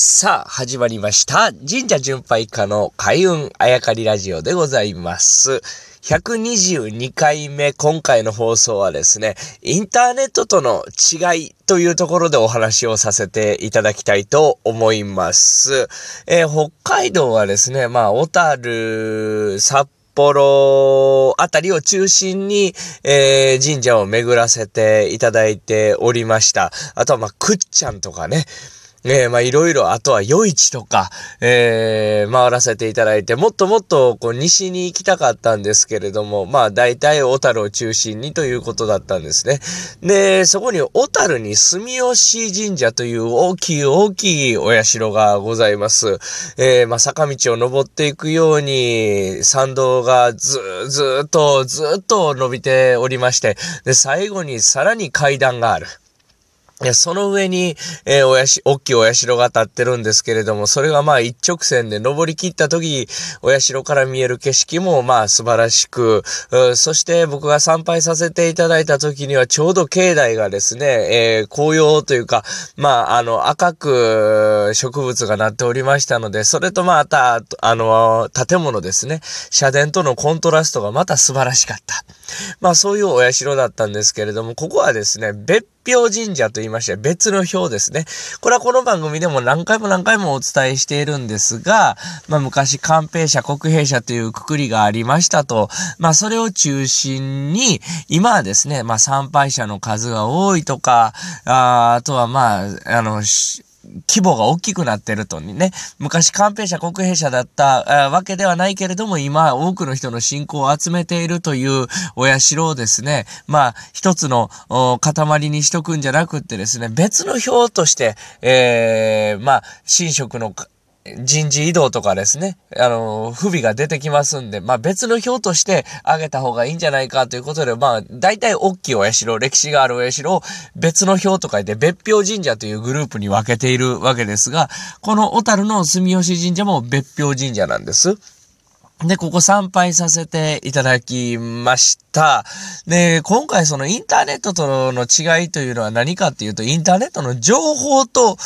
さあ、始まりました。神社巡拝家の開運あやかりラジオでございます。122回目、今回の放送はですね、インターネットとの違いというところでお話をさせていただきたいと思います。えー、北海道はですね、まあ、小樽、札幌あたりを中心に、えー、神社を巡らせていただいておりました。あとは、まあ、くっちゃんとかね、えー、まあいろいろ、あとは夜市とか、えー、回らせていただいて、もっともっとこう西に行きたかったんですけれども、まあ大体小樽を中心にということだったんですね。で、そこに小樽に住吉神社という大きい大きいお社がございます。えー、まあ坂道を登っていくように参道がずずっとずっと伸びておりまして、で、最後にさらに階段がある。いや、その上に、えー、おやし、大きいお社が立ってるんですけれども、それがまあ一直線で登り切った時、お社から見える景色もまあ素晴らしく、そして僕が参拝させていただいた時にはちょうど境内がですね、えー、紅葉というか、まああの赤く植物がなっておりましたので、それとまた、あの、建物ですね、社殿とのコントラストがまた素晴らしかった。まあそういうお社だったんですけれども、ここはですね、別票神社と言いまして別の表ですね。これはこの番組でも何回も何回もお伝えしているんですが、まあ昔官兵社、国兵社というくくりがありましたと、まあそれを中心に、今はですね、まあ参拝者の数が多いとか、ああとはまあ、あの、規模が大きくなってるとね、昔官兵者、国兵者だったわけではないけれども、今多くの人の信仰を集めているというお社をですね、まあ、一つの塊にしとくんじゃなくってですね、別の表として、えー、まあ、神職の人事異動とかですね、あの、不備が出てきますんで、まあ別の表としてあげた方がいいんじゃないかということで、まあ大体大きいお社、歴史があるお社を別の表と書いて別表神社というグループに分けているわけですが、この小樽の住吉神社も別表神社なんです。で、ここ参拝させていただきました。で、今回そのインターネットとの違いというのは何かっていうと、インターネットの情報と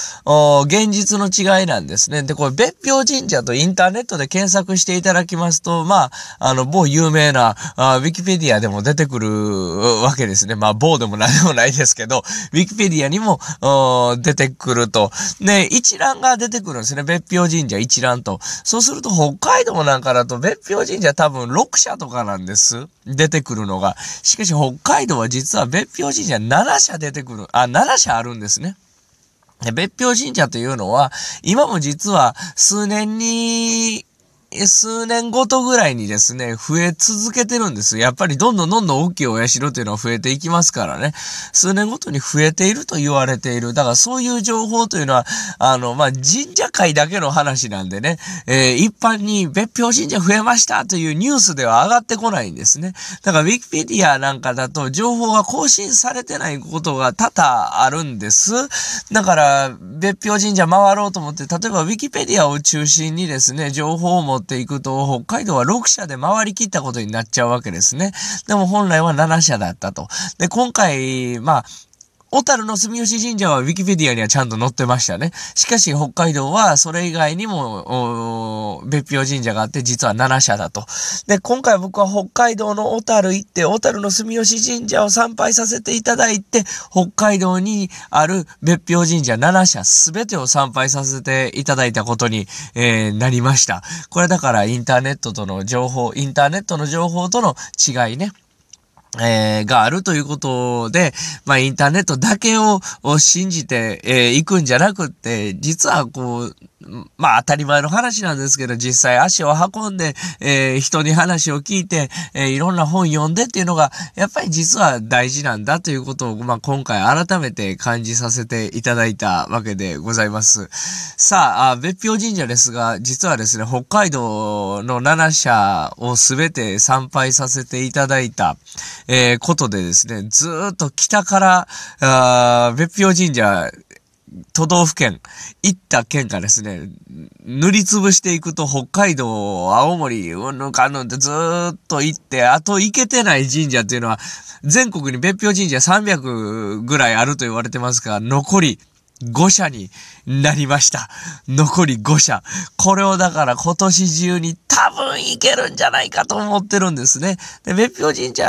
現実の違いなんですね。で、これ別表神社とインターネットで検索していただきますと、まあ、あの、某有名なあウィキペディアでも出てくるわけですね。まあ、某でも何でもないですけど、ウィキペディアにも出てくると。で、一覧が出てくるんですね。別表神社一覧と。そうすると北海道なんかだと別表神社多分6社とかなんです。出てくるのが。しかし北海道は実は別表神社7社出てくる。あ、7社あるんですね。別表神社というのは、今も実は数年に数年ごとぐらいにですね、増え続けてるんです。やっぱりどんどんどんどん大きいお社というのは増えていきますからね。数年ごとに増えていると言われている。だからそういう情報というのは、あの、まあ、神社会だけの話なんでね、えー、一般に別表神社増えましたというニュースでは上がってこないんですね。だから Wikipedia なんかだと情報が更新されてないことが多々あるんです。だから、別表神社回ろうと思って、例えば Wikipedia を中心にですね、情報を持っていくと、北海道は6社で回りきったことになっちゃうわけですね。でも本来は7社だったと。で、今回、まあ、小樽の住吉神社はウィキペディアにはちゃんと載ってましたね。しかし北海道はそれ以外にも、別表神社があって実は7社だと。で、今回僕は北海道の小樽行って、小樽の住吉神社を参拝させていただいて、北海道にある別表神社7社すべてを参拝させていただいたことに、えー、なりました。これだからインターネットとの情報、インターネットの情報との違いね。えー、があるということで、まあ、インターネットだけを信じて、えー、行くんじゃなくって、実はこう、まあ当たり前の話なんですけど、実際足を運んで、えー、人に話を聞いて、えー、いろんな本読んでっていうのが、やっぱり実は大事なんだということを、まあ今回改めて感じさせていただいたわけでございます。さあ、別表神社ですが、実はですね、北海道の7社をすべて参拝させていただいた、えー、ことでですね、ずっと北から、あ別表神社都道府県、行った県がですね、塗りつぶしていくと北海道、青森、うんぬかんぬんってずーっと行って、あと行けてない神社っていうのは、全国に別表神社300ぐらいあると言われてますが、残り5社になりました。残り5社。これをだから今年中に多分いけるんじゃないかと思ってるんですね。で、別表神社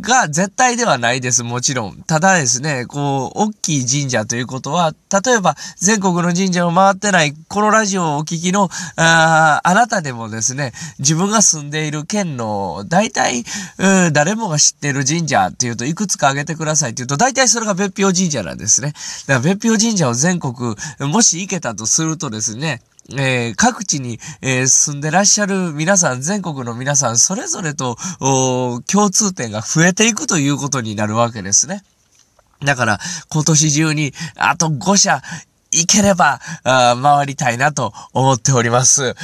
が絶対ではないです、もちろん。ただですね、こう、大きい神社ということは、例えば全国の神社を回ってないこのラジオをお聞きのああなたでもですね、自分が住んでいる県の大体、誰もが知ってる神社っていうといくつか挙げてくださいっていうと大体それが別表神社なんですね。だから別表神社神社を全国、もし行けたとするとですね、えー、各地に、えー、住んでらっしゃる皆さん、全国の皆さん、それぞれと、共通点が増えていくということになるわけですね。だから、今年中に、あと5社いければ、回りたいなと思っております。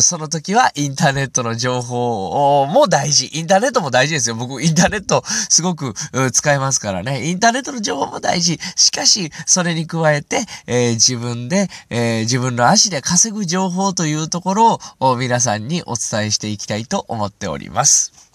その時はインターネットの情報も大事。インターネットも大事ですよ。僕、インターネットすごく使いますからね。インターネットの情報も大事。しかし、それに加えて、えー、自分で、えー、自分の足で稼ぐ情報というところを皆さんにお伝えしていきたいと思っております。